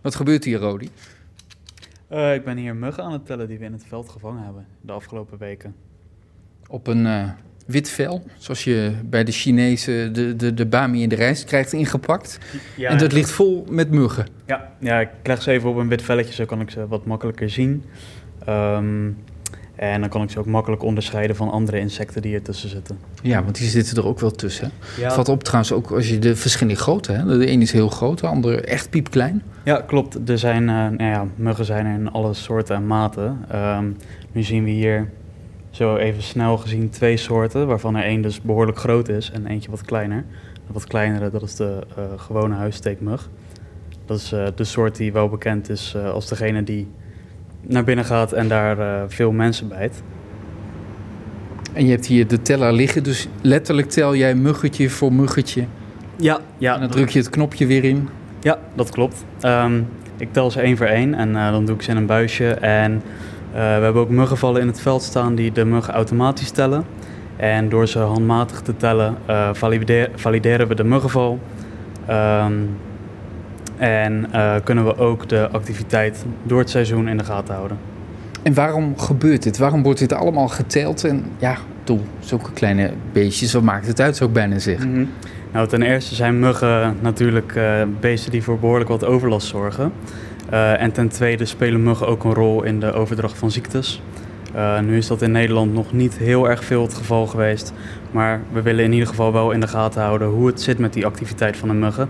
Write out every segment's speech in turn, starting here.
Wat gebeurt hier, Rodi? Uh, ik ben hier muggen aan het tellen die we in het veld gevangen hebben de afgelopen weken. Op een uh, wit vel, zoals je bij de Chinezen de, de, de bami in de rijst krijgt ingepakt. Ja, en dat ligt vol met muggen. Ja, ja, ik leg ze even op een wit velletje, zo kan ik ze wat makkelijker zien. Um, en dan kan ik ze ook makkelijk onderscheiden van andere insecten die ertussen zitten. Ja, want die zitten er ook wel tussen. Ja. Valt op trouwens ook als je de verschillende grootte hebt. De ene is heel groot, de andere echt piepklein. Ja, klopt. Er zijn, uh, nou ja, muggen zijn er in alle soorten en maten. Um, nu zien we hier zo even snel gezien twee soorten, waarvan er één dus behoorlijk groot is en eentje wat kleiner. De wat kleinere, dat is de uh, gewone huissteekmug. Dat is uh, de soort die wel bekend is als degene die naar binnen gaat en daar uh, veel mensen bijt. En je hebt hier de teller liggen, dus letterlijk tel jij muggetje voor muggetje. Ja, ja. En dan druk je het knopje weer in. Ja, dat klopt. Um, ik tel ze één voor één en uh, dan doe ik ze in een buisje. En uh, we hebben ook muggenvallen in het veld staan die de muggen automatisch tellen. En door ze handmatig te tellen, valideren, valideren we de muggenval. Um, en uh, kunnen we ook de activiteit door het seizoen in de gaten houden. En waarom gebeurt dit? Waarom wordt dit allemaal geteld? En ja, doe, zulke kleine beestjes, wat maakt het uit, zou ik bijna zeggen? Mm Nou, ten eerste zijn muggen natuurlijk uh, beesten die voor behoorlijk wat overlast zorgen. Uh, en ten tweede spelen muggen ook een rol in de overdracht van ziektes. Uh, nu is dat in Nederland nog niet heel erg veel het geval geweest. Maar we willen in ieder geval wel in de gaten houden hoe het zit met die activiteit van de muggen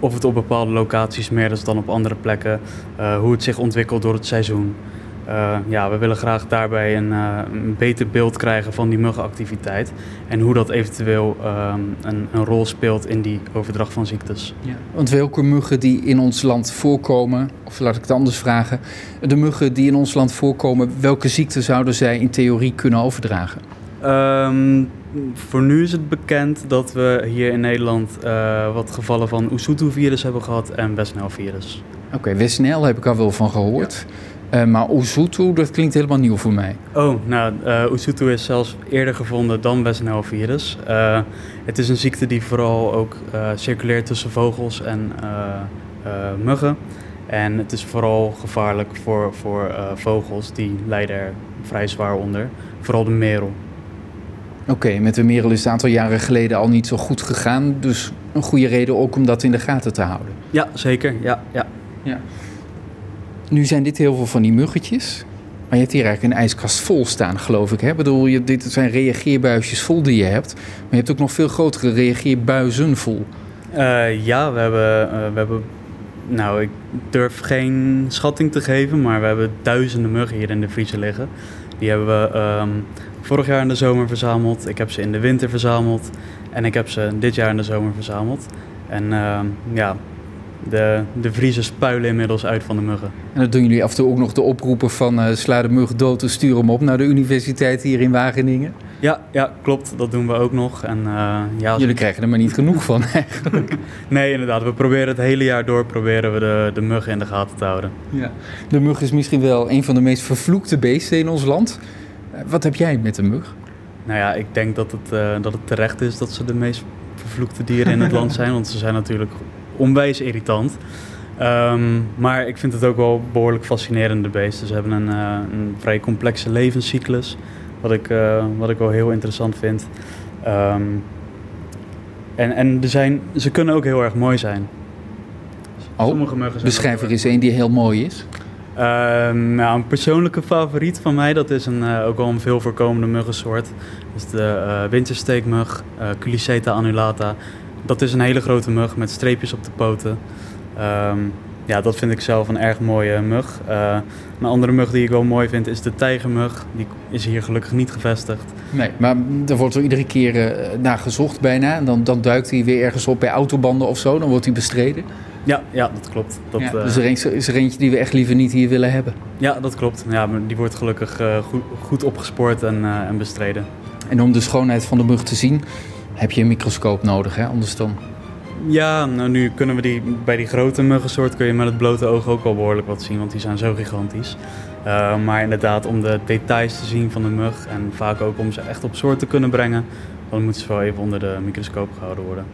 of het op bepaalde locaties meer is dan op andere plekken, uh, hoe het zich ontwikkelt door het seizoen. Uh, ja, we willen graag daarbij een, uh, een, beter beeld krijgen van die muggenactiviteit en hoe dat eventueel um, een, een, rol speelt in die overdracht van ziektes. Ja. Want welke muggen die in ons land voorkomen, of laat ik het anders vragen, de muggen die in ons land voorkomen, welke ziekten zouden zij in theorie kunnen overdragen? Um, voor nu is het bekend dat we hier in Nederland uh, wat gevallen van Oesutu-virus hebben gehad en Westnel-virus. Oké, okay, Westnel heb ik al wel van gehoord. Ja. Uh, maar Oesutu, dat klinkt helemaal nieuw voor mij. Oh, nou, uh, is zelfs eerder gevonden dan Westnel-virus. het is een ziekte die vooral ook circuleert tussen vogels en muggen. En het is vooral gevaarlijk voor, voor vogels, die lijden er vrij zwaar onder. Vooral de merel. Oké, met de merel is het een aantal jaren geleden al niet zo goed gegaan. Dus een goede reden ook om dat in de gaten te houden. Ja, zeker. Ja, ja. ja. Nu zijn dit heel veel van die muggetjes. Maar je hebt hier eigenlijk een ijskast vol staan, geloof ik. Hè? bedoel, je, dit zijn reageerbuisjes vol die je hebt. Maar je hebt ook nog veel grotere reageerbuizen vol. Uh, ja, we hebben, uh, we hebben... Nou, ik durf geen schatting te geven, maar we hebben duizenden muggen hier in de vriezer liggen. Die hebben we um, vorig jaar in de zomer verzameld. Ik heb ze in de winter verzameld. En ik heb ze dit jaar in de zomer verzameld. En uh, ja, de, de vriezen spuilen inmiddels uit van de muggen. En dan doen jullie af en toe ook nog de oproepen van uh, sla de muggen dood en stuur hem op naar de universiteit hier in Wageningen? Ja, ja klopt. Dat doen we ook nog. En, uh, ja, jullie krijgen er maar niet genoeg van eigenlijk. nee, inderdaad. We proberen het hele jaar door proberen we de, de muggen in de gaten te houden. Ja. De mug is misschien wel een van de meest vervloekte beesten in ons land. Wat heb jij met een mug? Nou ja, ik denk dat het, uh, dat het terecht is dat ze de meest vervloekte dieren in het land zijn. Want ze zijn natuurlijk onwijs irritant. Um, maar ik vind het ook wel behoorlijk fascinerende beesten. Ze hebben een, uh, een vrij complexe levenscyclus. Wat ik, uh, wat ik wel heel interessant vind. Um, en en er zijn, ze kunnen ook heel erg mooi zijn. Oh, Sommige muggen zijn beschrijf er eens een die heel mooi is. Uh, nou, een persoonlijke favoriet van mij, dat is een, uh, ook wel een veel voorkomende muggensoort. Dat is de uh, wintersteekmug, uh, Culiceta annulata. Dat is een hele grote mug met streepjes op de poten. Um, ja, dat vind ik zelf een erg mooie mug. een andere mug die ik wel mooi vind is de tijgermug. Die is hier gelukkig niet gevestigd. Nee, maar er wordt er iedere keer naar gezocht bijna. En dan, dan duikt hij weer ergens op bij autobanden of zo. Dan wordt hij bestreden. Ja, ja dat klopt. Dat, ja, dus er is, is er eentje die we echt liever niet hier willen hebben? Ja, dat klopt. Ja, maar die wordt gelukkig uh, goed, goed, opgespoord en, en bestreden. En om de schoonheid van de mug te zien, heb je een microscoop nodig, hè? anders dan... Ja, nou nu kunnen we die, bij die grote muggensoort kun je met het blote oog ook al behoorlijk wat zien, want die zijn zo gigantisch. Uh, maar inderdaad, om de details te zien van de mug en vaak ook om ze echt op soort te kunnen brengen, dan moeten ze wel even onder de microscoop gehouden worden.